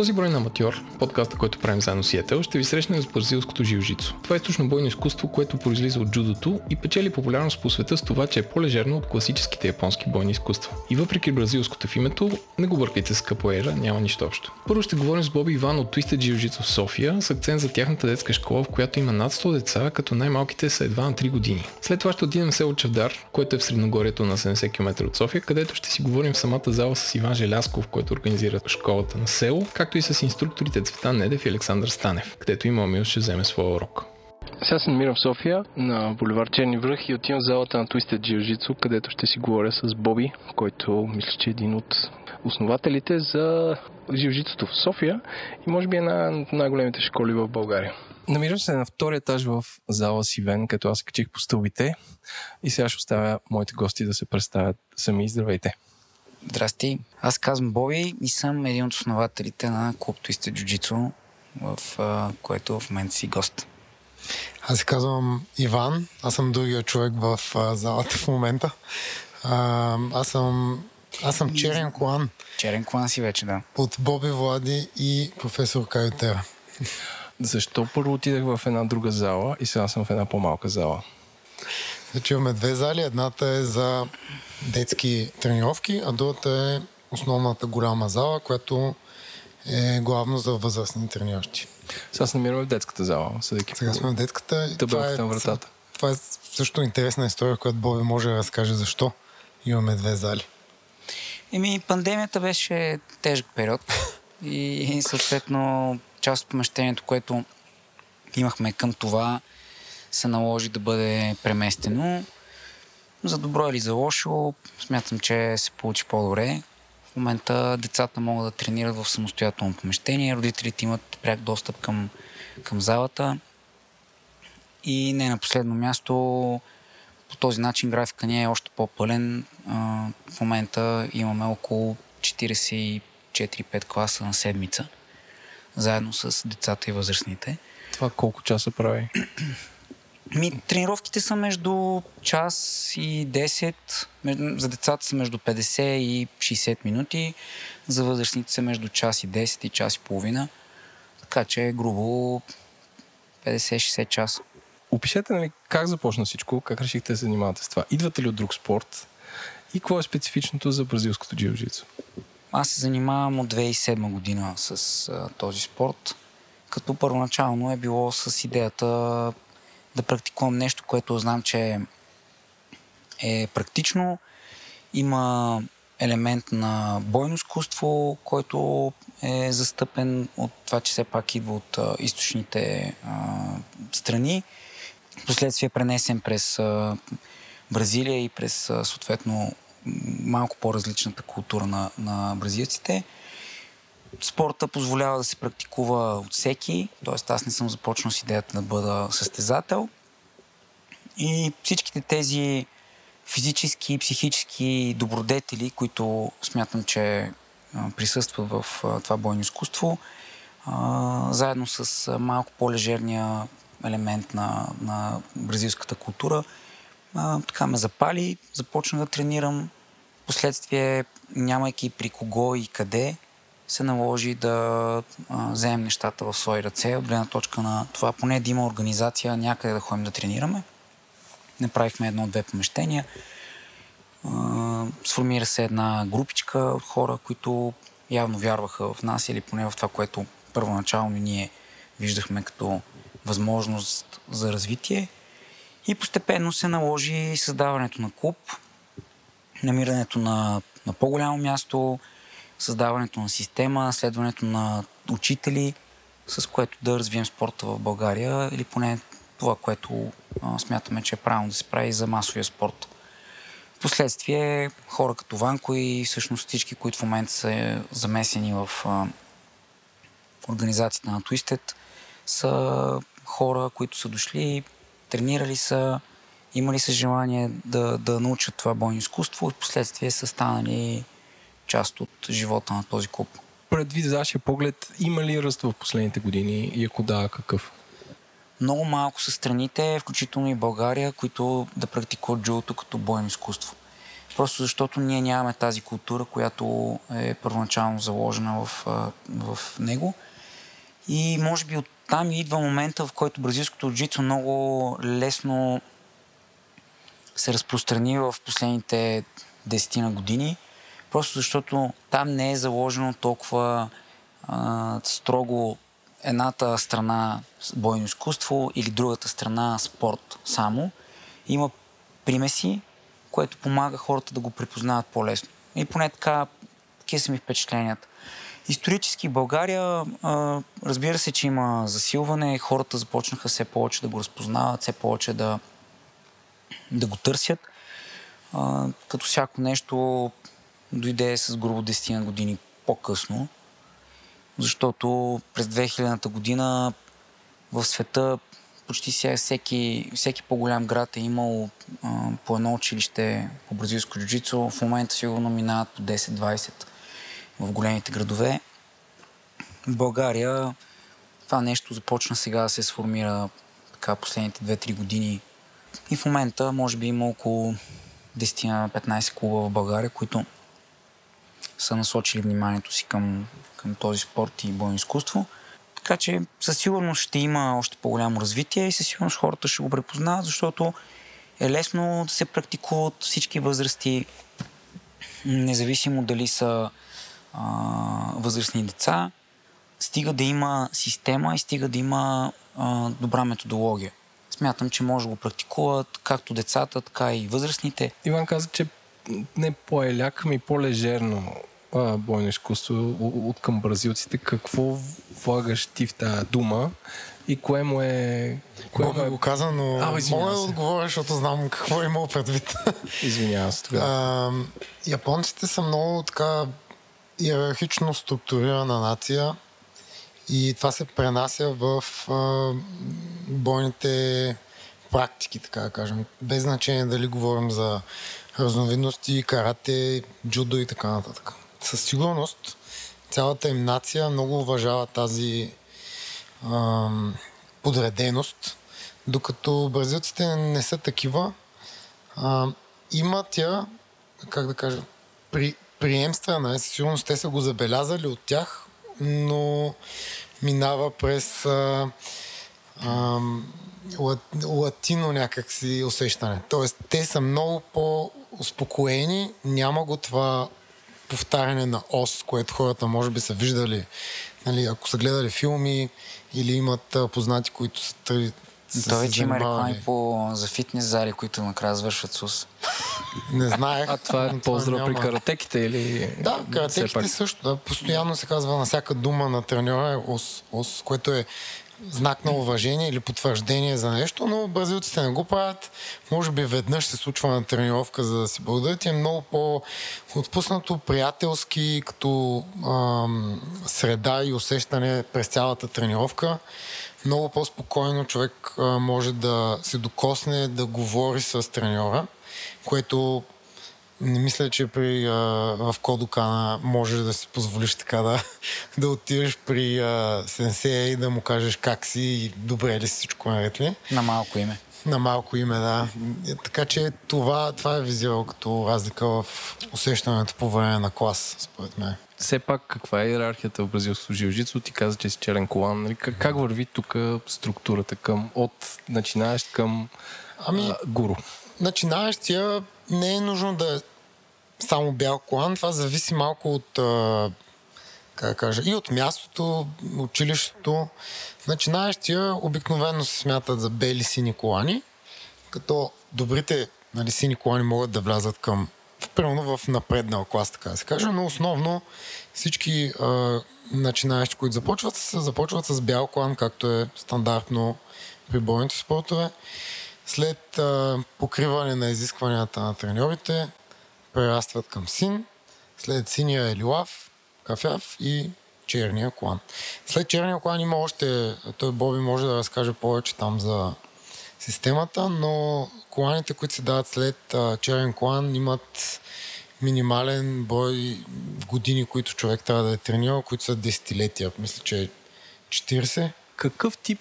този брой на Аматьор, подкаста, който правим заедно с Етел, ще ви срещнем с бразилското жилжицо. Това е източно бойно изкуство, което произлиза от джудото и печели популярност по света с това, че е по-лежерно от класическите японски бойни изкуства. И въпреки бразилското в името, не го бъркайте с капоера, няма нищо общо. Първо ще говорим с Боби Иван от Twisted Jiu-Jitsu в София, с акцент за тяхната детска школа, в която има над 100 деца, като най-малките са едва на 3 години. След това ще отидем в село Чавдар, което е в Средногорието на 70 км от София, където ще си говорим в самата зала с Иван Желясков, който организира школата на село, както и с инструкторите Цветан Недев и Александър Станев, където има Мил ще вземе своя урок. Сега се намирам в София на боливар Черни връх и отивам в залата на Twisted Jiu-Jitsu, където ще си говоря с Боби, който мисля, че е един от основателите за jiu в София и може би една от най-големите школи в България. Намирам се на втория етаж в зала Сивен, като аз качих по стълбите и сега ще оставя моите гости да се представят сами. Здравейте! Здрасти, аз казвам Боби и съм един от основателите на клуб Twisted Jiu-Jitsu, в uh, което в момента си гост. Аз се казвам Иван, аз съм другия човек в uh, залата в момента. Uh, аз съм аз съм Черен Клан. Черен Клан си вече, да. От Боби Влади и професор Кайотера. Защо първо отидах в една друга зала и сега съм в една по-малка зала? Значи имаме две зали. Едната е за детски тренировки, а другата е основната голяма зала, която е главно за възрастни трениращи. Сега се намираме в детската зала. Съдейки Сега сме в детската. И това, е, вратата. това е също интересна история, която Боби може да разкаже защо имаме две зали. Еми, пандемията беше тежък период и съответно част от помещението, което имахме към това, се наложи да бъде преместено. За добро или за лошо, смятам, че се получи по-добре. В момента децата могат да тренират в самостоятелно помещение, родителите имат пряк достъп към, към залата. И не на последно място, по този начин графика ни е още по-пълен. В момента имаме около 44-5 класа на седмица, заедно с децата и възрастните. Това колко часа прави? Ми, тренировките са между час и 10, за децата са между 50 и 60 минути, за възрастните са между час и 10 и час и половина, така че грубо 50-60 часа. Опишете нали, как започна всичко, как решихте да се занимавате с това. Идвате ли от друг спорт и какво е специфичното за бразилското джиу-джитсу? Аз се занимавам от 2007 година с а, този спорт, като първоначално е било с идеята да практикувам нещо, което знам, че е практично. Има елемент на бойно изкуство, който е застъпен от това, че все пак идва от а, източните а, страни. Впоследствие е пренесен през а, Бразилия и през а, съответно малко по-различната култура на, на бразилците. Спорта позволява да се практикува от всеки, т.е. аз не съм започнал с идеята да бъда състезател. И всичките тези физически и психически добродетели, които смятам, че присъстват в това бойно изкуство, заедно с малко по-лежерния елемент на, на бразилската култура, така ме запали, започна да тренирам. Последствие, нямайки при кого и къде, се наложи да вземем нещата в свои ръце, от гледна точка на това поне да има организация някъде да ходим да тренираме. Направихме едно-две помещения. Сформира се една групичка от хора, които явно вярваха в нас или поне в това, което първоначално ние виждахме като възможност за развитие. И постепенно се наложи създаването на клуб, намирането на, на по-голямо място, създаването на система, следването на учители, с което да развием спорта в България или поне това, което а, смятаме, че е правилно да се прави за масовия спорт. Впоследствие хора като Ванко и всъщност всички, които в момента са замесени в, а, организацията на Twisted, са хора, които са дошли, тренирали са, имали са желание да, да научат това бойно изкуство и в последствие са станали част от живота на този клуб. Предвид вашия поглед, има ли ръст в последните години и ако да, какъв? Много малко са страните, включително и България, които да практикуват джудото като бойно изкуство. просто защото ние нямаме тази култура, която е първоначално заложена в, в него. И може би оттам идва момента, в който бразилското джицо много лесно се разпространи в последните десетина години, просто защото там не е заложено толкова а, строго едната страна бойно изкуство или другата страна спорт само. Има примеси, което помага хората да го припознават по-лесно. И поне така, такива са ми впечатленията. Исторически България, а, разбира се, че има засилване, хората започнаха все повече да го разпознават, все повече да, да го търсят. А, като всяко нещо дойде с грубо 10 на години по-късно, защото през 2000-та година в света почти всеки, всеки по-голям град е имал а, по едно училище по бразилско джуджицо. В момента сигурно минават по 10-20 в големите градове. В България това нещо започна сега да се сформира така последните 2-3 години. И в момента може би има около 10-15 клуба в България, които са насочили вниманието си към, към този спорт и бойно изкуство. Така че със сигурност ще има още по-голямо развитие и със сигурност хората ще го препознават, защото е лесно да се практикуват всички възрасти, независимо дали са а, възрастни деца, стига да има система и стига да има а, добра методология. Смятам, че може да го практикуват както децата, така и възрастните. Иван каза, че не по-еляк, ми по-лежерно а, бойно изкуство от към бразилците. Какво влагаш ти в тази дума и кое му е... Кое Мога му е... го каза, но а, мога да отговоря, защото знам какво е имал предвид. Извинявам се тогава. Японците са много така иерархично структурирана нация и това се пренася в а, бойните практики, така да кажем. Без значение дали говорим за разновидности, карате, джудо и така нататък. Със сигурност цялата им нация много уважава тази а, подреденост, докато бразилците не са такива. А, имат я, как да кажа, при, приемствена е, със сигурност те са го забелязали от тях, но минава през а, а, латино някакси усещане. Тоест, те са много по-успокоени, няма го това повтаряне на ос, което хората може би са виждали, нали, ако са гледали филми или имат а, познати, които са тъй, той вече има реклами по, за фитнес зали, които накрая завършват с ус. Не знаех. А това е по-здраво при каратеките или... Да, каратеките също. Да, постоянно се казва на всяка дума на треньора е ос, ос, което е знак на уважение или потвърждение за нещо, но бразилците не го правят. Може би веднъж се случва на тренировка, за да си благодарят. Е много по-отпуснато, приятелски, като ам, среда и усещане през цялата тренировка. Много по-спокойно човек а, може да се докосне, да говори с треньора, което не мисля, че при, а, в Кодокана можеш да си позволиш така да, да отидеш при а, сенсея и да му кажеш как си и добре ли си всичко наред ли. На малко име. На малко име, да. Така че това, това е визирал като разлика в усещането по време на клас, според мен. Все пак, каква е иерархията в бразилското жилжицо? Ти каза, че си черен колан. Нали? Как, как върви тук структурата към от начинаещ към ами, а, гуру? Начинаещия не е нужно да е само бял колан. Това зависи малко от, как кажа, и от мястото, училището. Начинаещия обикновено се смятат за бели сини колани, като добрите нали, сини колани могат да влязат към примерно в напреднал клас, така да се каже, но основно всички а, начинаещи, които започват, започват с бял колан, както е стандартно при бойните спортове. След а, покриване на изискванията на треньорите, прерастват към син, след синия е лилав, кафяв и черния колан. След черния колан има още, той Боби може да разкаже повече там за системата, но коланите, които се дават след а, черен колан, имат минимален брой години, които човек трябва да е тренирал, които са десетилетия. Мисля, че е 40. Какъв тип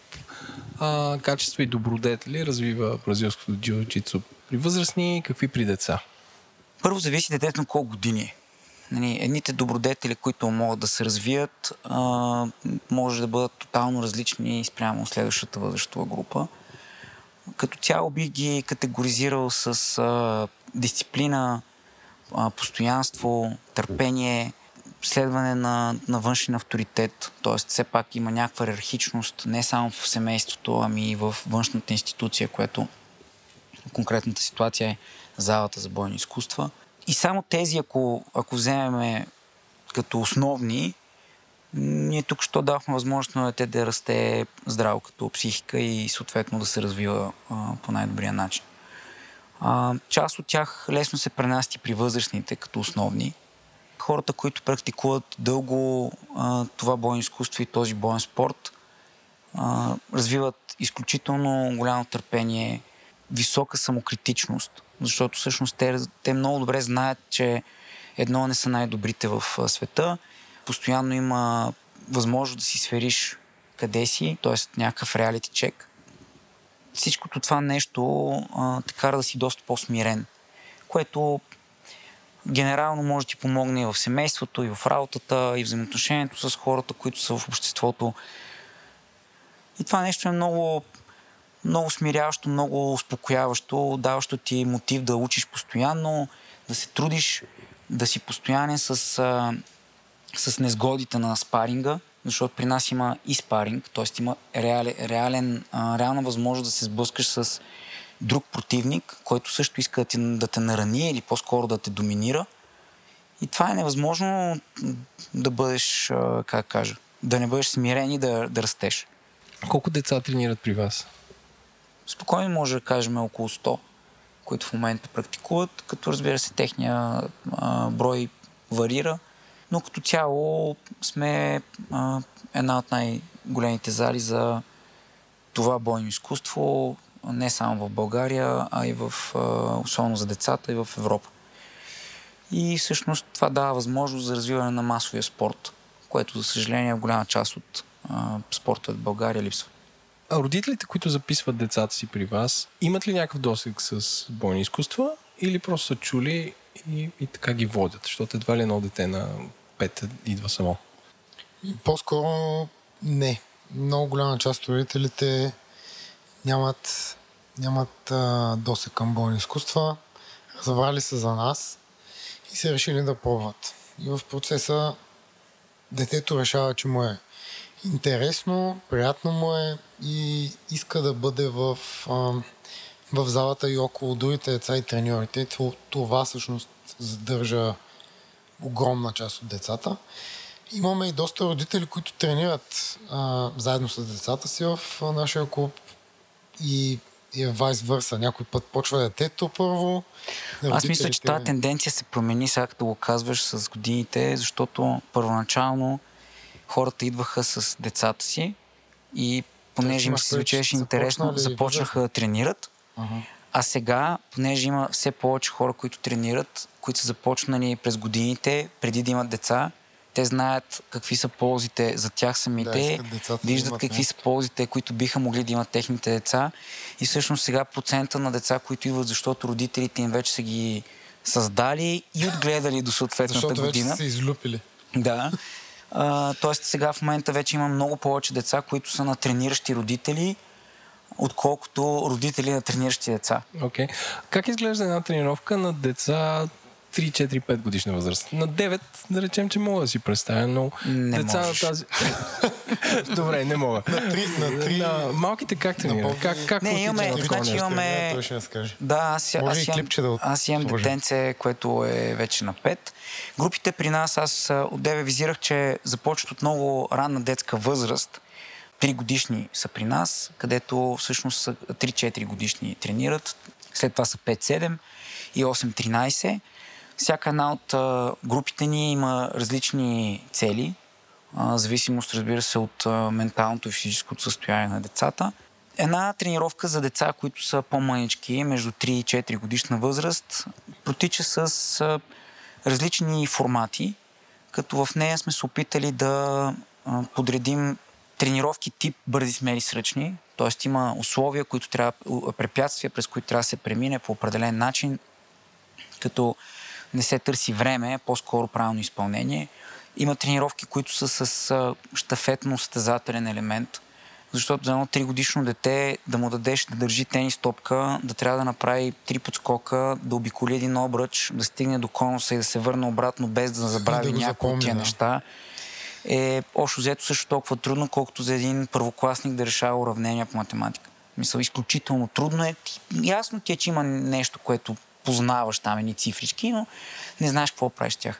а, качества и добродетели развива бразилското джиу-джитсу при възрастни, какви при деца? Първо зависи детето на колко години е. Нали, едните добродетели, които могат да се развият, може да бъдат тотално различни спрямо следващата възрастова група. Като цяло би ги категоризирал с дисциплина, постоянство, търпение, следване на, на външен авторитет, т.е. все пак има някаква иерархичност не само в семейството, ами и в външната институция, което конкретната ситуация е залата за бойни изкуства. И само тези, ако, ако вземем като основни, ние тук що давахме възможност на дете да расте здраво като психика и съответно да се развива а, по най-добрия начин. А, част от тях лесно се пренасти при възрастните като основни. Хората, които практикуват дълго а, това бойно изкуство и този боен спорт, а, развиват изключително голямо търпение, висока самокритичност, защото всъщност те, те много добре знаят, че едно не са най-добрите в света, постоянно има възможност да си свериш къде си, т.е. някакъв реалити чек. Всичкото това нещо а, те кара да си доста по-смирен, което генерално може да ти помогне и в семейството, и в работата, и в взаимоотношението с хората, които са в обществото. И това нещо е много много смиряващо, много успокояващо, даващо ти мотив да учиш постоянно, да се трудиш, да си постоянен с, с незгодите на спаринга, защото при нас има и спаринг, т.е. има реален, реален, реална възможност да се сблъскаш с друг противник, който също иска да, ти, да те нарани или по-скоро да те доминира. И това е невъзможно да бъдеш, как кажа, да не бъдеш смирен и да, да растеш. Колко деца тренират при вас? спокойно може да кажем около 100, които в момента практикуват, като разбира се техния а, брой варира, но като цяло сме а, една от най-големите зали за това бойно изкуство, не само в България, а и в, особено за децата и в Европа. И всъщност това дава възможност за развиване на масовия спорт, което за съжаление голяма част от а, спорта в България липсва. А родителите, които записват децата си при вас, имат ли някакъв досег с бойни изкуства или просто са чули и, и така ги водят? Защото едва ли едно дете на пет идва само? По-скоро не. Много голяма част от родителите нямат, нямат а, досег към бойни изкуства, разбрали се за нас и се решили да пробват. И в процеса детето решава, че му е интересно, приятно му е и иска да бъде в, а, в залата и около другите деца и треньорите. Това всъщност задържа огромна част от децата. Имаме и доста родители, които тренират а, заедно с децата си в нашия клуб и и е вайс върса. Някой път почва детето първо. Аз мисля, че тази тенденция се промени, сега като го казваш с годините, защото първоначално хората идваха с децата си и понеже им се звучеше интересно, започнаха да тренират. Uh-huh. А сега, понеже има все повече хора, които тренират, които са започнали през годините, преди да имат деца, те знаят какви са ползите за тях самите, да, виждат какви нещо. са ползите, които биха могли да имат техните деца. И всъщност сега процента на деца, които идват, защото родителите им вече са ги създали и отгледали до съответната защото година. Защото вече са излюпили. Да. тоест сега в момента вече има много повече деца, които са на трениращи родители, отколкото родители на трениращи деца. Окей. Okay. Как изглежда една тренировка на деца 3-4-5 годишна възраст. На 9, да речем, че мога да си представя, но не деца можеш. на тази... Добре, не мога. На 3, на 3... На малките как тренират? Как, как не, имаме, значи имаме... Той ще разкаже. Да, аз, аз, имам, да аз имам детенце, което е вече на 5. Групите при нас, аз от деве визирах, че започват от много ранна детска възраст. 3 годишни са при нас, където всъщност са 3-4 годишни тренират. След това са 5-7 и 8-13 всяка една от групите ни има различни цели, зависимост, разбира се, от менталното и физическото състояние на децата. Една тренировка за деца, които са по-мънички, между 3 и 4 годишна възраст, протича с различни формати, като в нея сме се опитали да подредим тренировки тип бързи смели сръчни, т.е. има условия, които трябва, препятствия, през които трябва да се премине по определен начин, като не се търси време, по-скоро правилно изпълнение. Има тренировки, които са с а, щафетно-стезателен елемент, защото за едно 3 годишно дете да му дадеш да държи тенис топка, да трябва да направи три подскока, да обиколи един обръч, да стигне до конуса и да се върне обратно без да забрави да някои от тия неща, е общо взето също толкова трудно, колкото за един първокласник да решава уравнения по математика. Мисля, изключително трудно е. Ясно ти е, че има нещо, което познаваш там едни цифрички, но не знаеш какво правиш с тях.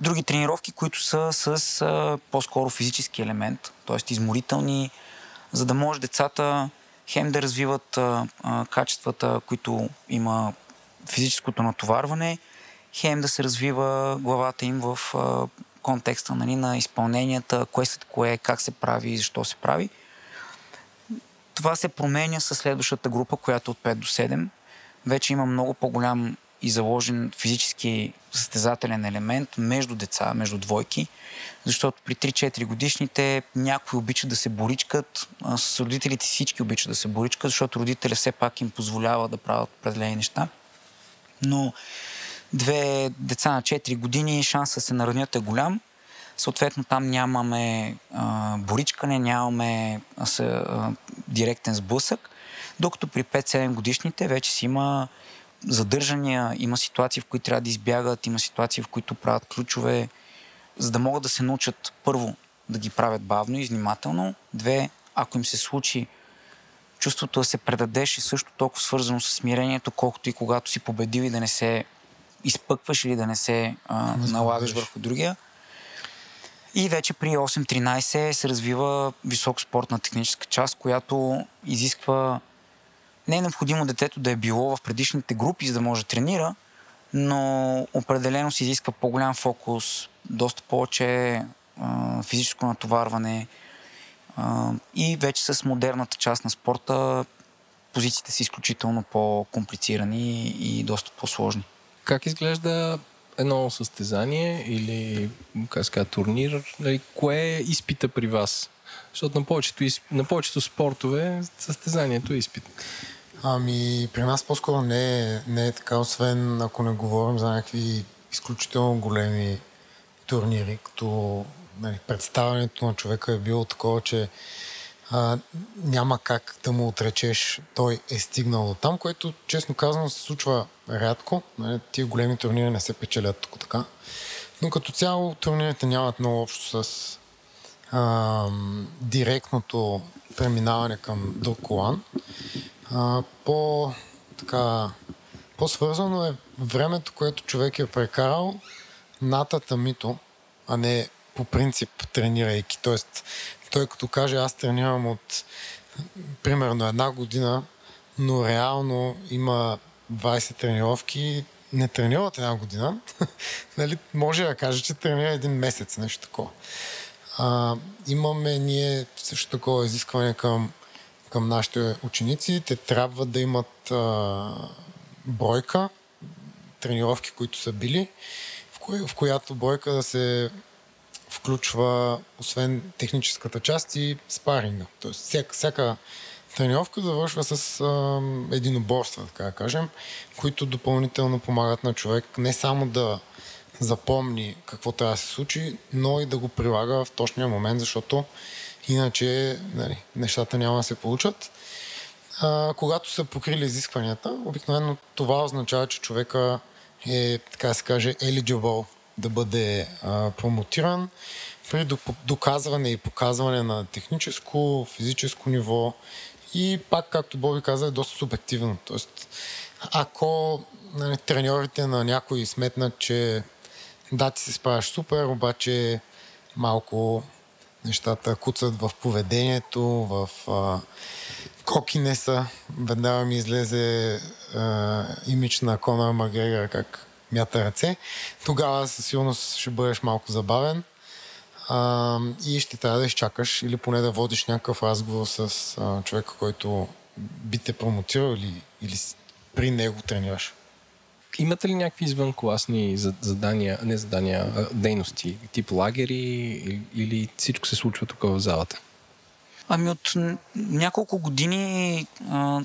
Други тренировки, които са с а, по-скоро физически елемент, т.е. изморителни, за да може децата хем да развиват а, а, качествата, които има физическото натоварване, хем да се развива главата им в а, контекста нали, на изпълненията, кое след кое, как се прави и защо се прави. Това се променя с следващата група, която е от 5 до 7. Вече има много по-голям и заложен физически състезателен елемент между деца, между двойки, защото при 3-4 годишните някои обичат да се боричкат, а с родителите всички обичат да се боричкат, защото родителя все пак им позволява да правят определени неща. Но две деца на 4 години шанса се наранят е голям. Съответно там нямаме а, боричкане, нямаме а, а, директен сблъсък, докато при 5-7 годишните вече си има задържания, има ситуации, в които трябва да избягат, има ситуации, в които правят ключове, за да могат да се научат първо да ги правят бавно и внимателно. Две, ако им се случи чувството да се предадеш е също толкова свързано с смирението, колкото и когато си победил и да не се изпъкваш или да не се а, налагаш върху другия. И вече при 8-13 се развива висок спортна техническа част, която изисква не е необходимо детето да е било в предишните групи, за да може да тренира, но определено се изисква по-голям фокус, доста повече а, физическо натоварване а, и вече с модерната част на спорта позициите са изключително по-комплицирани и доста по-сложни. Как изглежда едно състезание или как казва, турнир? Нали, кое е изпита при вас? Защото на повечето, на повечето спортове състезанието е изпит. Ами, при нас по-скоро не е, не е така, освен ако не говорим за някакви изключително големи турнири, като нали, представянето на човека е било такова, че а, няма как да му отречеш, той е стигнал до там, което честно казано се случва рядко. Нали, тия големи турнири не се печелят тук така. Но като цяло турнирите нямат много общо с а, директното преминаване към друг колан. А, по, така, по-свързано е времето, което човек е прекарал натата мито, а не по принцип тренирайки. Тоест, той като каже, аз тренирам от примерно една година, но реално има 20 тренировки, не тренира от една година, нали, може да каже, че тренира един месец, нещо такова. А, имаме ние също такова изискване към към нашите ученици. Те трябва да имат а, бройка, тренировки, които са били, в, коя, в която бройка да се включва, освен техническата част и спаринга. Тоест, всяка, всяка тренировка завършва с а, единоборства, така да кажем, които допълнително помагат на човек не само да запомни какво трябва да се случи, но и да го прилага в точния момент, защото Иначе нали, нещата няма да се получат. А, когато са покрили изискванията, обикновено това означава, че човека е, така се каже, eligible да бъде а, промотиран при доказване и показване на техническо, физическо ниво и пак, както Боби каза, е доста субективно. Тоест, ако нали, треньорите на някои сметнат, че да, ти се справяш супер, обаче малко нещата куцат в поведението, в а, кокинеса. Веднага ми излезе а, имидж на Конор Макгрегор как мята ръце. Тогава със сигурност ще бъдеш малко забавен а, и ще трябва да изчакаш или поне да водиш някакъв разговор с а, човека, който би те промотирал или, или при него тренираш. Имате ли някакви извънкласни задания, не задания, а дейности, тип лагери или, всичко се случва тук в залата? Ами от няколко години а,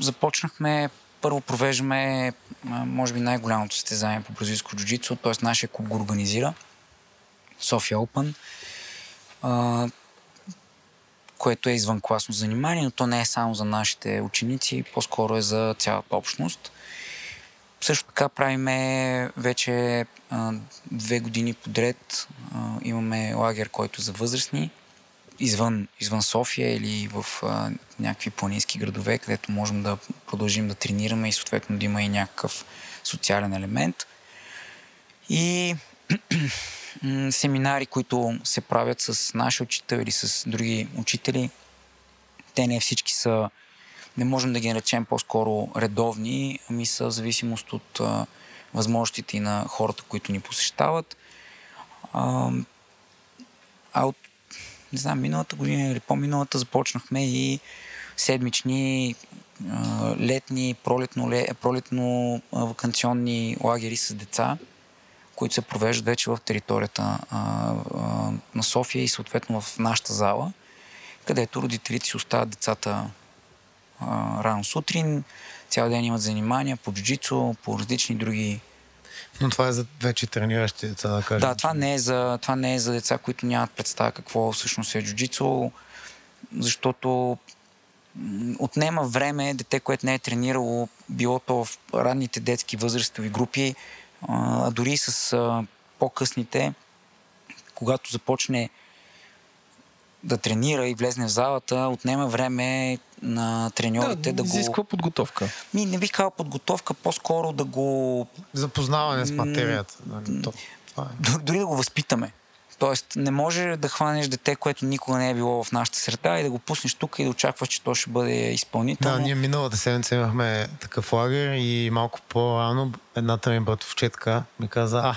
започнахме първо провеждаме, може би, най-голямото състезание по бразилско джуджицу, т.е. нашия клуб го организира. София Open, а, което е извън класно занимание, но то не е само за нашите ученици, по-скоро е за цялата общност. Също така правиме вече а, две години подред. А, имаме лагер, който е за възрастни, извън, извън София или в а, някакви планински градове, където можем да продължим да тренираме и съответно да има и някакъв социален елемент. И семинари, които се правят с наши учител или с други учители. Те не всички са, не можем да ги наречем по-скоро редовни, ами са в зависимост от възможностите и на хората, които ни посещават. А, а от, не знам, миналата година или по-миналата започнахме и седмични, летни, пролетно, пролетно вакансионни лагери с деца които се провеждат вече в територията на София и съответно в нашата зала, където родителите си оставят децата а, рано сутрин, цял ден имат занимания по джуджицу, по различни други но това е за вече трениращи деца, да кажем. Да, това не е за, това не е за деца, които нямат представа какво всъщност е джуджицу, защото отнема време дете, което не е тренирало, било то в ранните детски възрастови групи, а, дори с по-късните, когато започне да тренира и влезне в залата, отнема време на треньорите да, да го... Изисква подготовка. Ми, не бих казал подготовка, по-скоро да го... Запознаване с материята. Нали? Е. Дори да го възпитаме. Тоест, не може да хванеш дете, което никога не е било в нашата среда и да го пуснеш тук и да очакваш, че то ще бъде изпълнител. Да, ние миналата седмица имахме такъв лагер и малко по-рано едната ми братовчетка ми каза, а,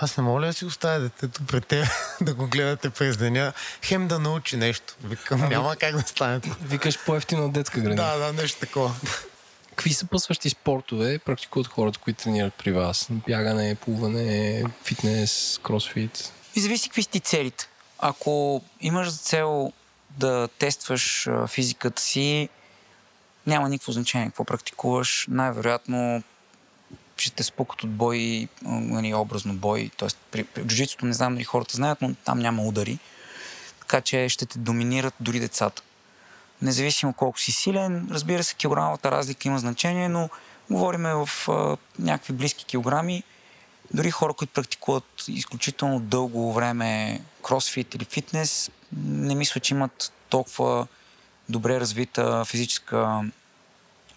аз не мога ли да си оставя детето пред теб да го гледате през деня, хем да научи нещо. Викам, а, няма как да стане това. Викаш по-ефтино от детска градина. Да, да, нещо такова. Какви съпъсващи спортове практикуват хората, които тренират при вас? Бягане, плуване, фитнес, кросфит? И зависи какви ти целите. Ако имаш за цел да тестваш физиката си, няма никакво значение какво практикуваш. Най-вероятно ще те спукат от бой, нали, образно бой. Тоест, при, при джуджитото не знам дали хората знаят, но там няма удари. Така че ще те доминират дори децата. Независимо колко си силен, разбира се, килограмовата разлика има значение, но говориме в а, някакви близки килограми дори хора, които практикуват изключително дълго време кросфит или фитнес, не мисля, че имат толкова добре развита физическа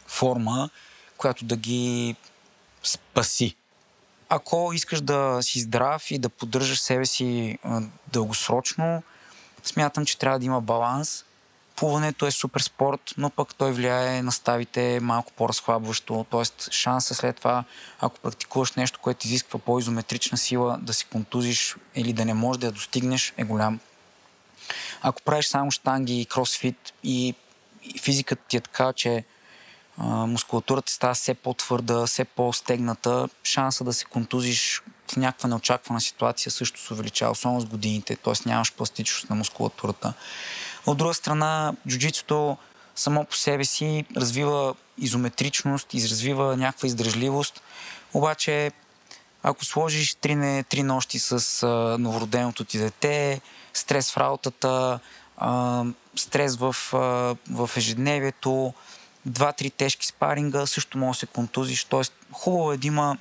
форма, която да ги спаси. Ако искаш да си здрав и да поддържаш себе си дългосрочно, смятам, че трябва да има баланс плуването е супер спорт, но пък той влияе на ставите малко по-разхлабващо, т.е. шанса след това, ако практикуваш нещо, което изисква по-изометрична сила, да си контузиш или да не можеш да я достигнеш, е голям. Ако правиш само штанги и кросфит и физиката ти е така, че мускулатурата става все по-твърда, все по-стегната, шанса да се контузиш в някаква неочаквана ситуация също се увеличава, особено с годините, т.е. нямаш пластичност на мускулатурата. От друга страна, джуджитото само по себе си развива изометричност, изразвива някаква издръжливост, обаче ако сложиш три, не, три нощи с а, новороденото ти дете, стрес в работата, а, стрес в, а, в ежедневието, два-три тежки спаринга, също може да се контузиш. Тоест, хубаво е да има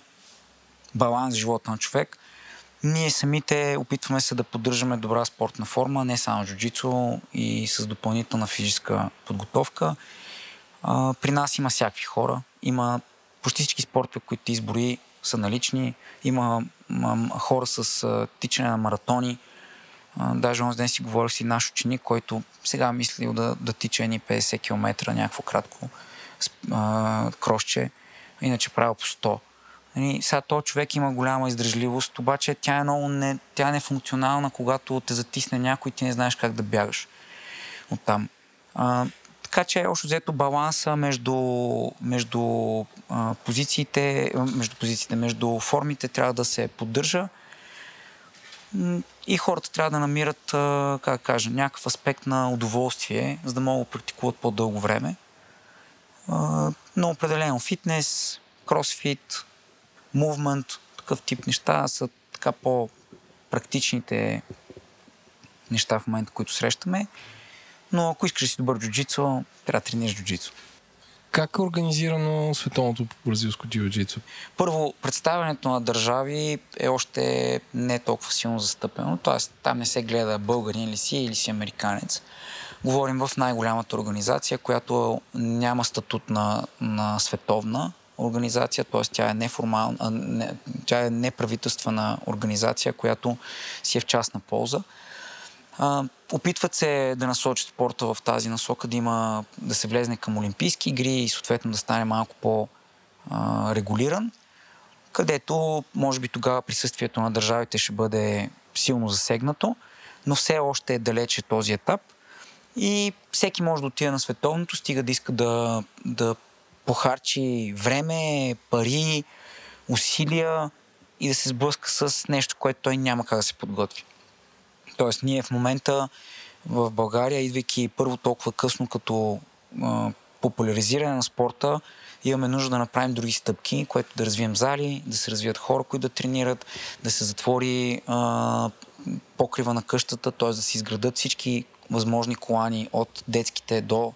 баланс в живота на човек. Ние самите опитваме се да поддържаме добра спортна форма, не само джуджицу и с допълнителна физическа подготовка. А, при нас има всякакви хора. Има почти всички спортове, които ти избори, са налични. Има хора с тичане на маратони. А, даже онзи ден си говорих си наш ученик, който сега мислил да, да тича едни 50 км, някакво кратко а, кросче. Иначе правил по 100. Нали, сега този човек има голяма издръжливост, обаче тя е много не, тя е нефункционална, когато те затисне някой и ти не знаеш как да бягаш оттам. А, така че още взето баланса между, между а, позициите, между позициите, между формите трябва да се поддържа и хората трябва да намират, как да кажа, някакъв аспект на удоволствие, за да могат да практикуват по-дълго време. но определено фитнес, кросфит, мувмент, такъв тип неща са така по-практичните неща в момента, които срещаме. Но ако искаш да си добър джуджицу, трябва да тренираш джуджицу. Как е организирано световното бразилско джиу-джитсу? Първо, представянето на държави е още не толкова силно застъпено, т.е. там не се гледа българин ли си или си американец. Говорим в най-голямата организация, която няма статут на, на световна организация, т.е. тя е неформална, не, тя е неправителствена организация, която си е в частна полза. Опитват се да насочат спорта в тази насока, да има, да се влезне към Олимпийски игри и съответно да стане малко по-регулиран, където може би тогава присъствието на държавите ще бъде силно засегнато, но все още е далече този етап и всеки може да отиде на световното, стига да иска да, да похарчи време, пари, усилия и да се сблъска с нещо, което той няма как да се подготви. Тоест, ние в момента в България, идвайки първо толкова късно като а, популяризиране на спорта, имаме нужда да направим други стъпки, което да развием зали, да се развият хора, които да тренират, да се затвори а, покрива на къщата, т.е. да се изградат всички възможни колани от детските до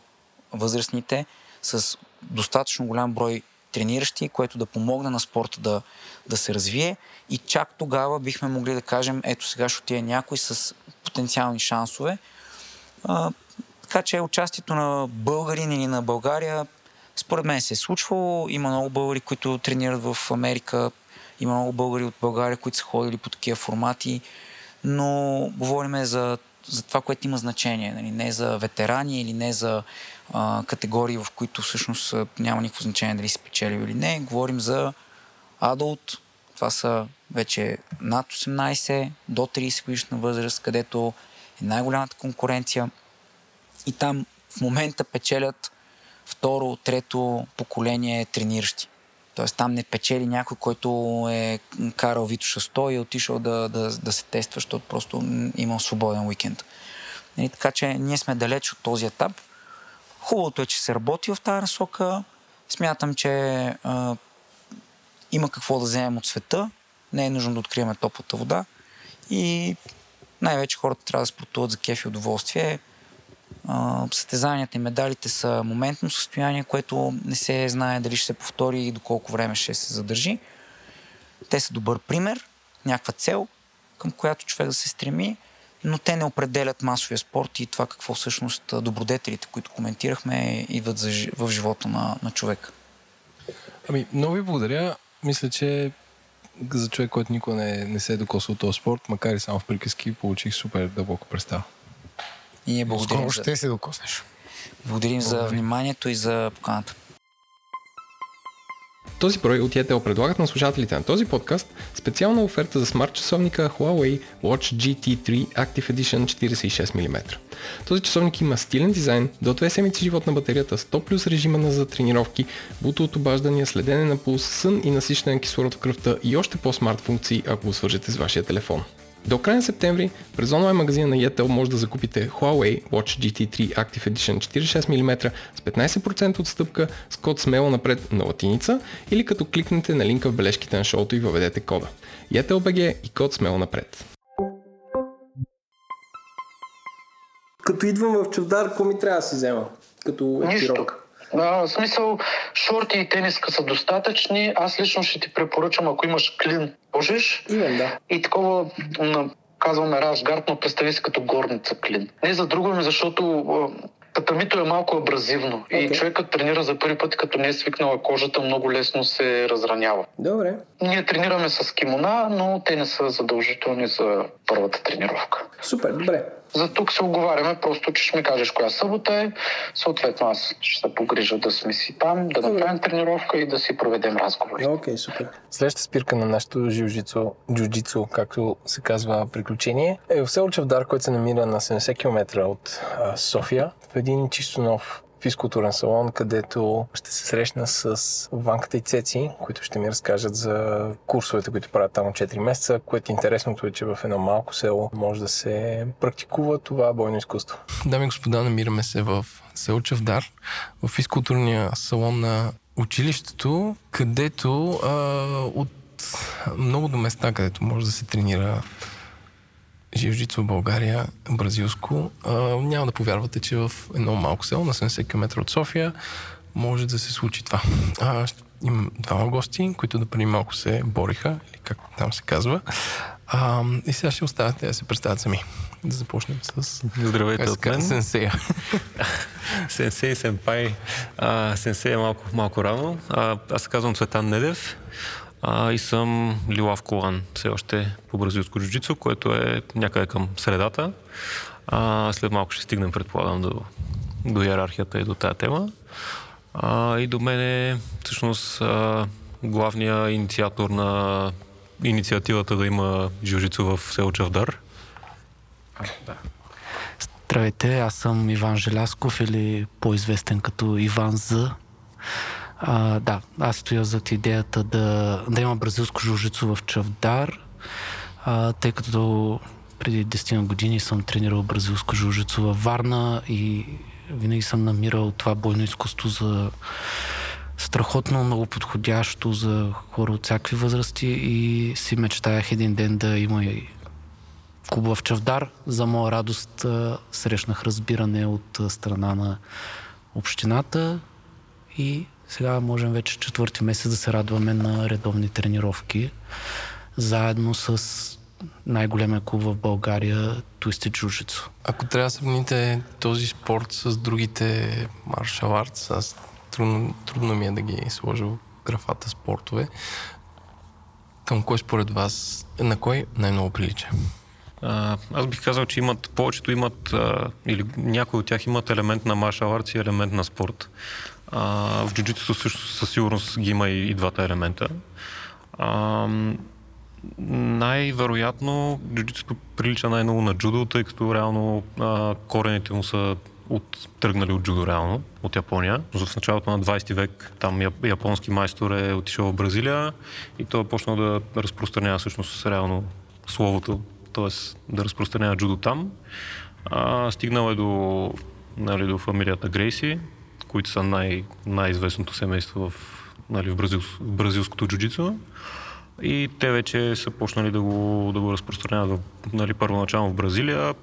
възрастните с достатъчно голям брой трениращи, което да помогне на спорта да, да се развие и чак тогава бихме могли да кажем, ето сега ще отиде някой с потенциални шансове. А, така че участието на българин или на България според мен се е случвало. Има много българи, които тренират в Америка. Има много българи от България, които са ходили по такива формати. Но говориме за, за това, което има значение. Нали? Не за ветерани или не за а, категории, в които всъщност няма никакво значение дали си печелил или не. Говорим за адулт, това са вече над 18 до 30 годишна възраст, където е най-голямата конкуренция. И там в момента печелят второ, трето поколение трениращи. Тоест там не печели някой, който е карал Витоша 100 и е отишъл да, да, да се тества, защото просто имал свободен уикенд. Нали, така че ние сме далеч от този етап. Хубавото е, че се работи в тази насока. Смятам, че а, има какво да вземем от света. Не е нужно да открием топлата вода. И най-вече хората трябва да спортуват за кеф и удоволствие. А, състезанията и медалите са моментно състояние, което не се знае дали ще се повтори и доколко време ще се задържи. Те са добър пример, някаква цел, към която човек да се стреми но те не определят масовия спорт и това какво всъщност добродетелите, които коментирахме, идват в живота на, на човека. Ами, много ви благодаря. Мисля, че за човек, който никога не, не се е докосил от този спорт, макар и само в приказки, получих супер дълбоко представа. И ние благодарим. Скоро ще се докоснеш. Благодарим Благодарим за вниманието и за поканата. Този брой от ETL предлагат на слушателите на този подкаст специална оферта за смарт часовника Huawei Watch GT3 Active Edition 46 мм. Този часовник има стилен дизайн, до 2 седмици живот на батерията, 100 плюс режима на за тренировки, от обаждания, следене на пулс, сън и насищане на кислород в кръвта и още по-смарт функции, ако го свържете с вашия телефон. До края на септември през онлайн магазина на Yetel може да закупите Huawei Watch GT3 Active Edition 46 мм с 15% отстъпка с код смело напред на латиница или като кликнете на линка в бележките на шоуто и въведете кода. BG и код смело напред. Като идвам в Чавдар, какво ми трябва да си взема? Като екипировка? А, в смисъл, шорти и тениска са достатъчни. Аз лично ще ти препоръчам, ако имаш клин, можеш. Имам, да. И такова, казваме Рашгард, но представи си като горница клин. Не за друго, ами защото татамито е малко абразивно. Okay. И човекът тренира за първи път, като не е свикнала кожата, много лесно се разранява. Добре. Ние тренираме с кимона, но те не са задължителни за първата тренировка. Супер, добре. За тук се оговаряме, просто че ще ми кажеш коя събота е. Съответно аз ще се погрижа да сме си там, да направим тренировка и да си проведем разговори. Окей, okay, супер. Следващата спирка на нашото джуджицу, както се казва приключение, е в село Чавдар, който се намира на 70 км от а, София, в един чисто нов физкултурен салон, където ще се срещна с Ванката и Цеци, които ще ми разкажат за курсовете, които правят там от 4 месеца, което интересното е, че в едно малко село може да се практикува това бойно изкуство. Дами и господа, намираме се в село Чавдар, в физкултурния салон на училището, където а, от многото места, където може да се тренира Жилжицо в България, бразилско, а, няма да повярвате, че в едно малко село на 70 км от София може да се случи това. А, имам двама гости, които да преди малко се бориха, или как там се казва. А, и сега ще оставяте да се представят сами. Да започнем с... Здравейте от мен. Сенсея. Сенсей, сенпай. А, сенсей е малко, малко рано. А, аз се казвам Цветан Недев а, и съм Лилав Колан, все още по бразилско джуджицу, което е някъде към средата. А, след малко ще стигнем, предполагам, до, до иерархията и до тази тема. А, и до мен е всъщност а, главния инициатор на инициативата да има джуджицу в село Чавдар. Да. Здравейте, аз съм Иван Желясков или по-известен като Иван З. А, да, аз стоя зад идеята да, да има бразилско жужицо в Чавдар, а, тъй като преди 10 години съм тренирал бразилско жужицо във Варна и винаги съм намирал това бойно изкуство за страхотно много подходящо за хора от всякакви възрасти и си мечтаях един ден да има и клуб в Чавдар. За моя радост срещнах разбиране от страна на общината и сега можем вече четвърти месец да се радваме на редовни тренировки, заедно с най-големия клуб в България Twisted Jiu-Jitsu. Ако трябва да сравните този спорт с другите маршал артс, аз трудно, трудно ми е да ги сложа в графата спортове. Към кой според вас, на кой най-много прилича? А, аз бих казал, че имат, повечето имат, а, или някои от тях имат елемент на маршал артс и елемент на спорт. А, в джуджитото също със сигурност ги има и, и двата елемента. А, най-вероятно джуджитото прилича най-много на джудо, тъй като реално а, корените му са от, тръгнали от джудо реално, от Япония. В началото на 20 век там японски майстор е отишъл в Бразилия и той е почнал да разпространява всъщност реално словото, т.е. да разпространява джудо там. А, стигнал е до, нали, до фамилията Грейси, които са най- най-известното семейство в, нали, в, бразил, в бразилското джуджицу. И те вече са почнали да го, да го разпространяват нали, първоначално в Бразилия,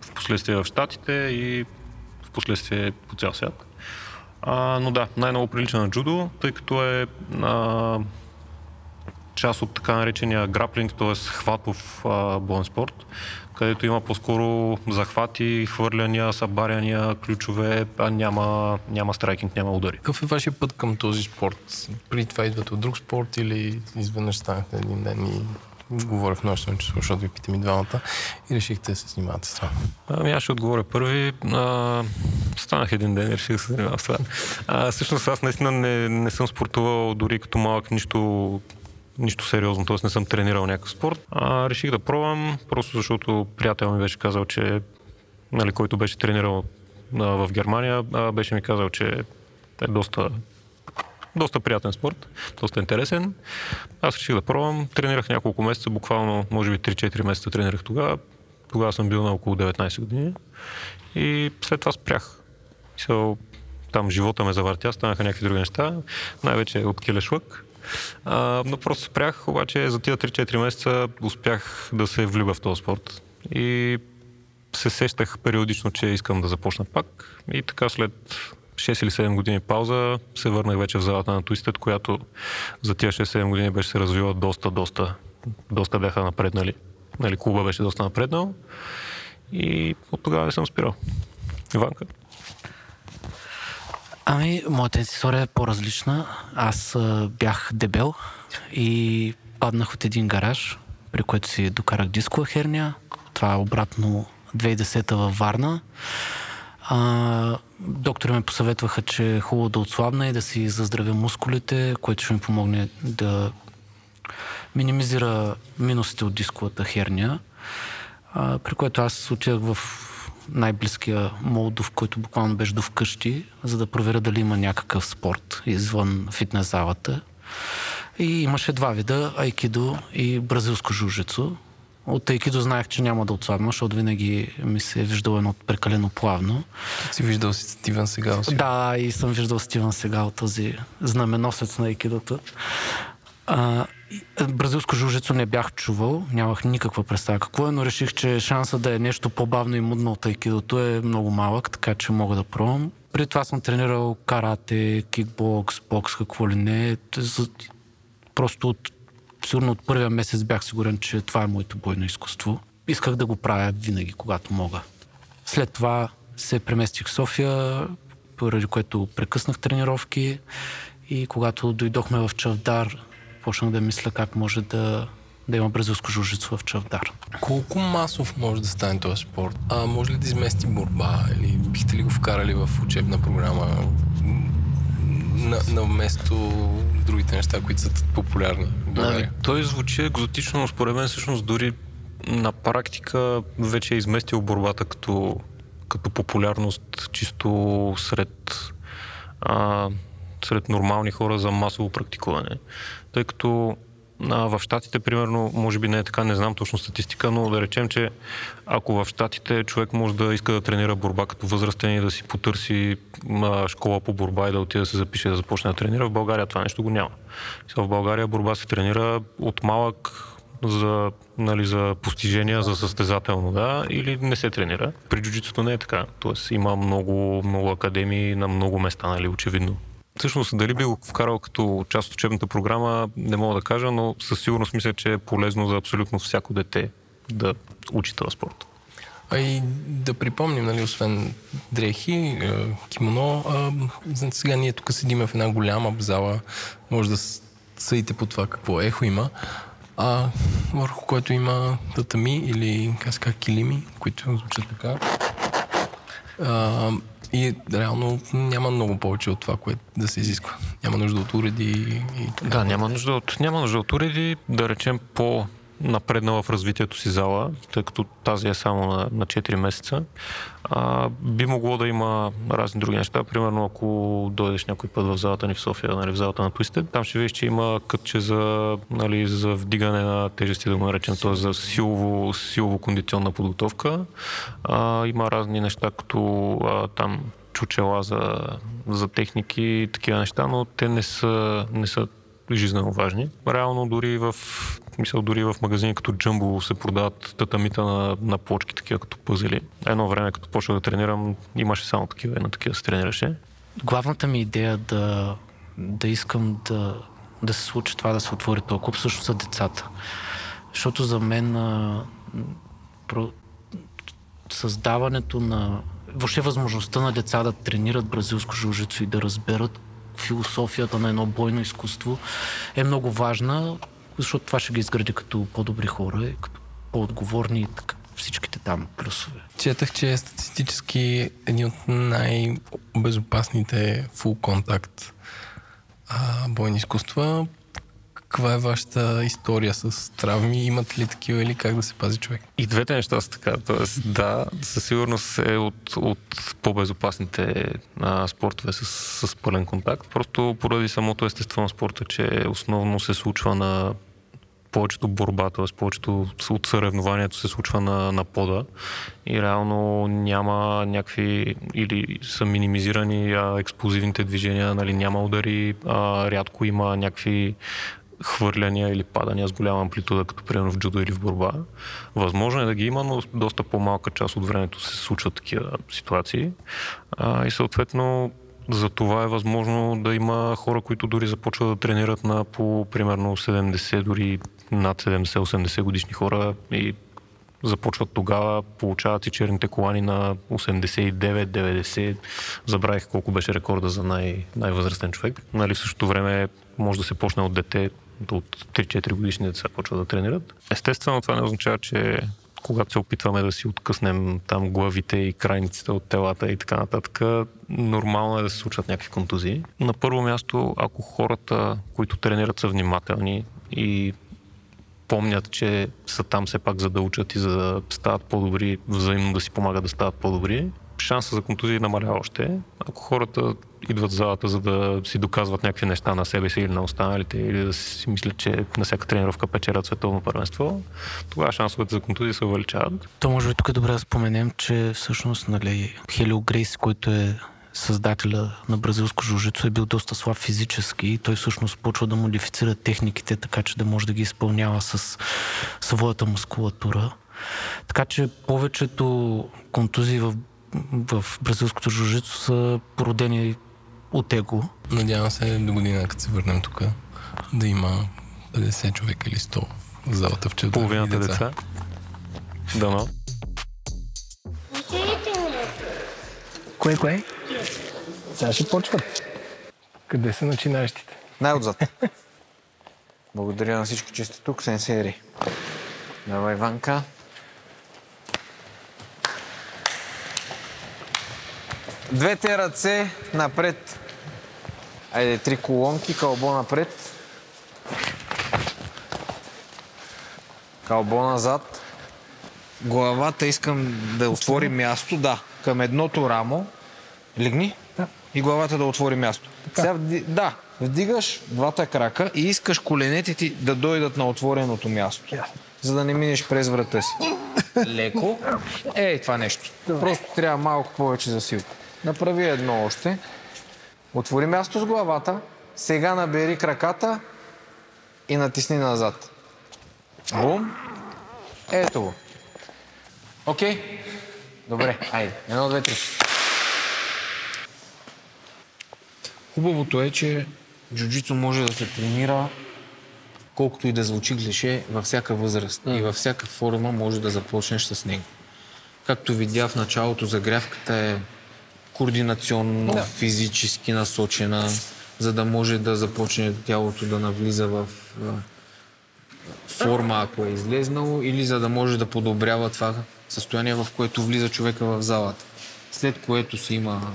в последствие в Штатите и в последствие по цял свят. А, но да, най-много прилича на джудо, тъй като е а, част от така наречения граплинг, т.е. хватов а, боен спорт, където има по-скоро захвати, хвърляния, събаряния, ключове, а няма, няма страйкинг, няма удари. Какъв е вашия път към този спорт? При това идвате от друг спорт или изведнъж станахте един ден и говоря в множествено число, защото ви питам и двамата и решихте да се занимавате с това? Ами аз ще отговоря първи. А, станах един ден и реших да се занимавам с това. А, всъщност аз наистина не, не съм спортувал дори като малък нищо нищо сериозно, т.е. не съм тренирал някакъв спорт. А, реших да пробвам, просто защото приятел ми беше казал, че нали, който беше тренирал а, в Германия, а, беше ми казал, че е доста, доста приятен спорт, доста интересен. Аз реших да пробвам. Тренирах няколко месеца, буквално, може би 3-4 месеца тренирах тогава. Тогава съм бил на около 19 години. И след това спрях. So, там живота ме завъртя, станаха някакви други неща, най-вече от Келешлък. А, но просто спрях, обаче за тия 3-4 месеца успях да се влюбя в този спорт. И се сещах периодично, че искам да започна пак. И така след 6 или 7 години пауза се върнах вече в залата на Twisted, която за тия 6-7 години беше се развила доста, доста, доста бяха напреднали. Нали, клуба беше доста напреднал. И от тогава не съм спирал. Иванка? Ами, моята история е по-различна. Аз а, бях дебел и паднах от един гараж, при който си докарах дискова херния. Това е обратно 2010-та във Варна. А, доктори ме посъветваха, че е хубаво да отслабна и да си заздравя мускулите, което ще ми помогне да минимизира минусите от дисковата херния. А, при което аз отидах в най-близкия Молдов, който буквално беше до вкъщи, за да проверя дали има някакъв спорт извън фитнес залата. И имаше два вида, айкидо и бразилско жужицо. От айкидо знаех, че няма да отслабна, защото винаги ми се е виждал едно прекалено плавно. Си виждал си Стивен Сегал? Си. Да, и съм виждал Стивен Сегал, този знаменосец на айкидото. А, бразилско жужицо не бях чувал, нямах никаква представа какво е, но реших, че шанса да е нещо по-бавно и мудно от айкидото е много малък, така че мога да пробвам. При това съм тренирал карате, кикбокс, бокс, какво ли не. Просто от, сигурно от първия месец бях сигурен, че това е моето бойно изкуство. Исках да го правя винаги, когато мога. След това се преместих в София, поради което прекъснах тренировки и когато дойдохме в Чавдар, почнах да мисля как може да, да има бразилско жужицо в Чавдар. Колко масов може да стане този спорт? А може ли да измести борба? Или бихте ли го вкарали в учебна програма на, на вместо другите неща, които са популярни? Ами, той звучи екзотично, но според мен всъщност дори на практика вече е изместил борбата като, като популярност чисто сред а, сред нормални хора за масово практикуване. Тъй като а, в Штатите, примерно, може би не е така, не знам точно статистика, но да речем, че ако в Штатите човек може да иска да тренира борба като възрастен и да си потърси а, школа по борба и да отиде да се запише да започне да тренира, в България това нещо го няма. В България борба се тренира от малък за, нали, за постижения, за състезателно, да, или не се тренира. При джуджитото не е така. Тоест има много, много академии на много места, нали, очевидно. Всъщност, дали би го вкарал като част от учебната програма, не мога да кажа, но със сигурност мисля, че е полезно за абсолютно всяко дете да учи този спорт. А и да припомним, нали, освен дрехи, е, кимоно, а, сега ние тук седиме в една голяма зала, може да съдите по това какво ехо има, а върху което има татами или как килими, които звучат така. А, и реално няма много повече от това, което да се изисква. Няма нужда от уреди и така. Да, няма нужда от, няма нужда от уреди, да речем по напреднала в развитието си зала, тъй като тази е само на, на 4 месеца, а, би могло да има разни други неща. Примерно, ако дойдеш някой път в залата ни в София, нали, в залата на Twisted, там ще видиш, че има кътче за, нали, за вдигане на тежести, да го наречем, т.е. за силово, силово кондиционна подготовка. А, има разни неща, като а, там чучела за, за техники и такива неща, но те не са, не са жизненно важни. Реално дори в мисъл, дори в магазини като Jumbo се продават татамита на, на плочки, такива като пъзели. Едно време, като почнах да тренирам, имаше само такива на такива се тренираше. Главната ми идея да, да искам да, да се случи това, да се отвори този клуб, са децата. Защото за мен а, про, създаването на въобще възможността на деца да тренират бразилско жужицо и да разберат философията на едно бойно изкуство е много важна, защото това ще ги изгради като по-добри хора и като по-отговорни и така всичките там плюсове. Четах, че е статистически един от най-безопасните фул контакт бойни изкуства каква е вашата история с травми? Имат ли такива или как да се пази човек? И двете неща са така. Тоест, да, със сигурност е от, от по-безопасните а, спортове с, с пълен контакт. Просто поради самото естество на спорта, че основно се случва на повечето борба, т.е. повечето от съревнованието се случва на, на пода и реално няма някакви или са минимизирани а, експлозивните движения, нали, няма удари, а, рядко има някакви хвърляния или падания с голяма амплитуда, като примерно в джудо или в борба. Възможно е да ги има, но доста по-малка част от времето се случват такива ситуации. А, и съответно за това е възможно да има хора, които дори започват да тренират на по примерно 70, дори над 70-80 годишни хора и започват тогава, получават и черните колани на 89-90. Забравих колко беше рекорда за най- най-възрастен човек. Нали, в същото време може да се почне от дете, от 3-4 годишни деца почва да тренират. Естествено, това не означава, че когато се опитваме да си откъснем там главите и крайниците от телата и така нататък, нормално е да се случват някакви контузии. На първо място, ако хората, които тренират са внимателни и помнят, че са там все пак за да учат и за да стават по-добри, взаимно да си помагат да стават по-добри, шанса за контузии намалява още. Ако хората идват в залата, за да си доказват някакви неща на себе си или на останалите, или да си мислят, че на всяка тренировка печелят световно първенство, тогава шансовете за контузии се увеличават. То може би тук е добре да споменем, че всъщност нали, Хелио Грейс, който е създателя на бразилско жужицо е бил доста слаб физически и той всъщност почва да модифицира техниките, така че да може да ги изпълнява с своята мускулатура. Така че повечето контузии в, в бразилското жужицо са породени от его. Надявам се до година, като се върнем тук, да има 50 човека или 100 в залата в чета. Половината деца. деца. Дано. Кое, кое? Сега ще почват. Къде са начинащите? Най-отзад. Благодаря на всички, че сте тук. Сенсери. Давай, Ванка. Двете ръце напред. Айде, три колонки, кълбо напред. Кълбо назад. Главата искам да отвори място, да, към едното рамо. Легни. Да. И главата да отвори място. Така. Сега, да, вдигаш двата крака и искаш коленете ти да дойдат на отвореното място. Yeah. За да не минеш през врата си. Леко. Ей, това нещо. Добре. Просто трябва малко повече за сила. Направи едно още. Отвори място с главата. Сега набери краката и натисни назад. Бум. Ето го. Окей? Добре, айде. Едно, две, три. Хубавото е, че джуджицу може да се тренира колкото и да звучи клише, във всяка възраст и във всяка форма може да започнеш с него. Както видя в началото, загрявката е координационно, да. физически насочена, за да може да започне тялото да навлиза в форма, ако е излезнало, или за да може да подобрява това състояние, в което влиза човека в залата. След което си има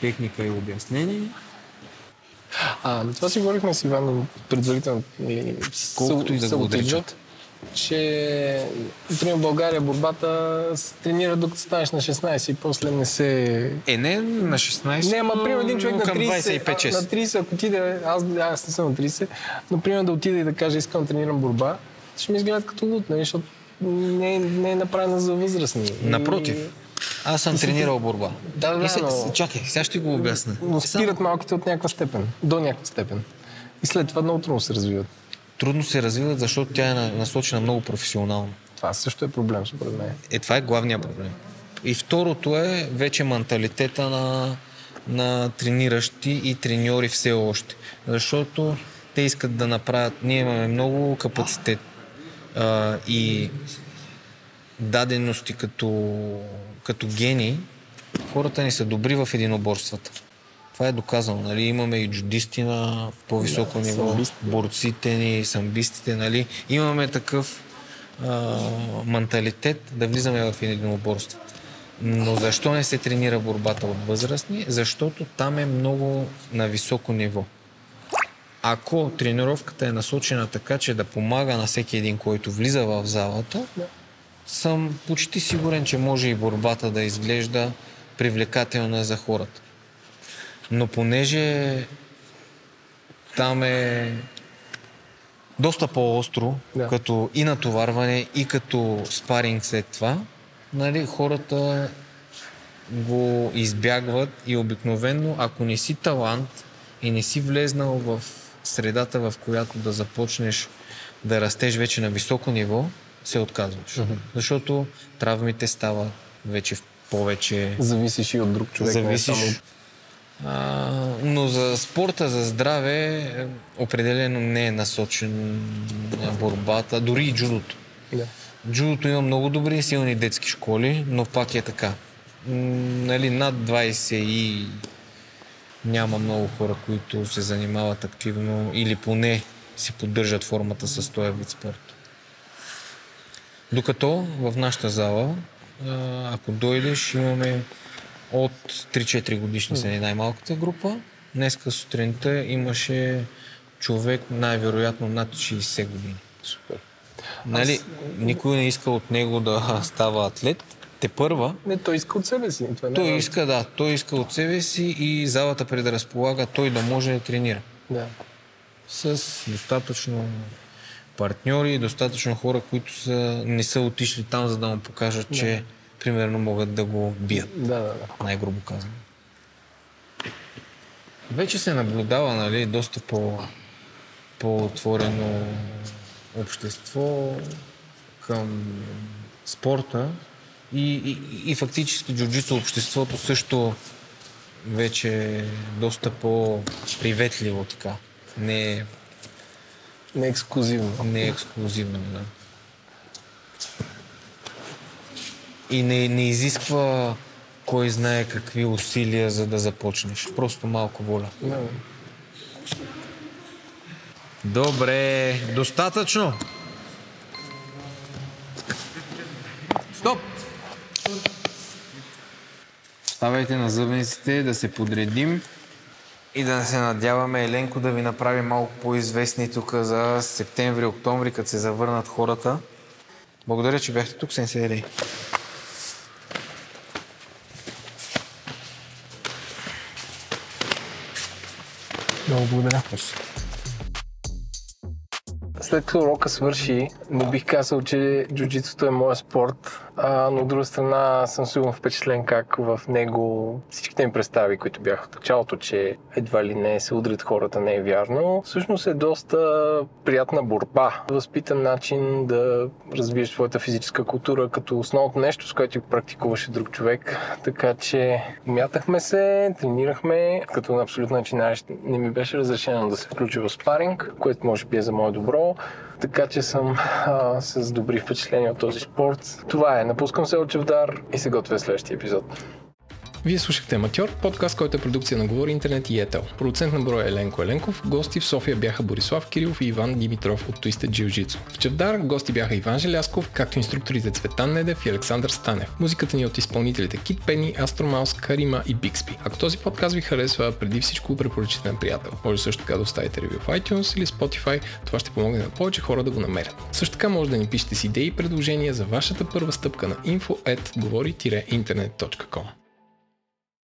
техника и обяснение, а, това си говорихме с Иван предварително. Колкото и да го отричат. Че, например, в България борбата се тренира докато станеш на 16 и после не се... Е, не на 16, Не, ама, примерно, един човек на 30, 25, на 30, ако отиде, аз, аз не съм на 30, но, примерно, да отиде и да каже, искам да тренирам борба, ще ми изгледат като лут, нали, защото не, е, не е направена за възрастни. Напротив. Аз съм тренирал борба. Да, да, се, но... Чакай, сега ще го обясня. Но спират малките от някаква степен. До някаква степен. И след това много трудно се развиват. Трудно се развиват, защото тя е насочена много професионално. Това също е проблем, според мен. Е, това е главният проблем. И второто е вече менталитета на, на трениращи и треньори все още. Защото те искат да направят... Ние имаме много капацитет а, и дадености като като гени, хората ни са добри в единоборствата. Това е доказано. Нали? Имаме и джудисти на по-високо да, ниво, борците ни, самбистите. Нали? Имаме такъв а, менталитет да влизаме в единоборство. Но защо не се тренира борбата от възрастни? Защото там е много на високо ниво. Ако тренировката е насочена така, че да помага на всеки един, който влиза в залата, съм почти сигурен, че може и борбата да изглежда привлекателна за хората. Но понеже там е доста по-остро, да. като и натоварване, и като спаринг след това, нали, хората го избягват и обикновенно, ако не си талант и не си влезнал в средата, в която да започнеш да растеш вече на високо ниво, се отказваш. Mm-hmm. Защото травмите стават вече в повече... Зависиш и от друг човек. Зависиш. Не само... а, но за спорта, за здраве, определено не е насочен на борбата, дори и джудото. Yeah. Джудото има много добри и силни детски школи, но пак е така. нали, над 20 и няма много хора, които се занимават активно или поне си поддържат формата с този вид спорт. Докато в нашата зала, ако дойдеш, имаме от 3-4 годишни са най-малката група. Днеска сутринта имаше човек най-вероятно над 60 години. Супер. Нали, никой не иска от него да става атлет. Те първа, Не, той иска от себе си. Това не той е- иска, да, той иска от себе си и залата предразполага той да може да тренира. Да. С достатъчно партньори, достатъчно хора, които са, не са отишли там, за да му покажат, че примерно могат да го бият, Да, да, да. най-грубо казано. Вече се наблюдава, нали, доста по, по-отворено общество към спорта и, и, и фактически джуджицу обществото също вече е доста по-приветливо така. Не, Не е ексклюзивно. не е ексклюзивно, да. И не, не изисква кой знае какви усилия, за да започнеш. Просто малко воля. Добре, достатъчно. Стоп! Ставайте на зъбниците да се подредим и да се надяваме Еленко да ви направи малко по-известни тук за септември-октомври, като се завърнат хората. Благодаря, че бяхте тук, Сенсей Много благодаря. След като урока свърши, не бих казал, че джуджитото е моят спорт, а, но от друга страна съм сигурно впечатлен как в него всичките ми представи, които бяха в началото, че едва ли не се удрят хората, не е вярно. Всъщност е доста приятна борба, възпитан начин да развиеш твоята физическа култура като основното нещо, с което практикуваше друг човек. Така че мятахме се, тренирахме, като на абсолютно начинаещ не ми беше разрешено да се включа в спаринг, което може би е за мое добро. Така че съм а, с добри впечатления от този спорт. Това е. Напускам се от Чевдар и се готвя следващия епизод. Вие слушахте Аматьор, подкаст, който е продукция на Говори Интернет и Етел. Продуцент на броя е Еленко Еленков, гости в София бяха Борислав Кирилов и Иван Димитров от Twisted Jiu-Jitsu. В Чевдар гости бяха Иван Желясков, както инструкторите Цветан Недев и Александър Станев. Музиката ни е от изпълнителите Кит Пени, Астромаус, Карима и Бикспи. Ако този подкаст ви харесва, преди всичко препоръчите на приятел. Може също така да оставите ревю в iTunes или Spotify, това ще помогне на повече хора да го намерят. Също така може да ни пишете с идеи и предложения за вашата първа стъпка на info at говори-интернет.com.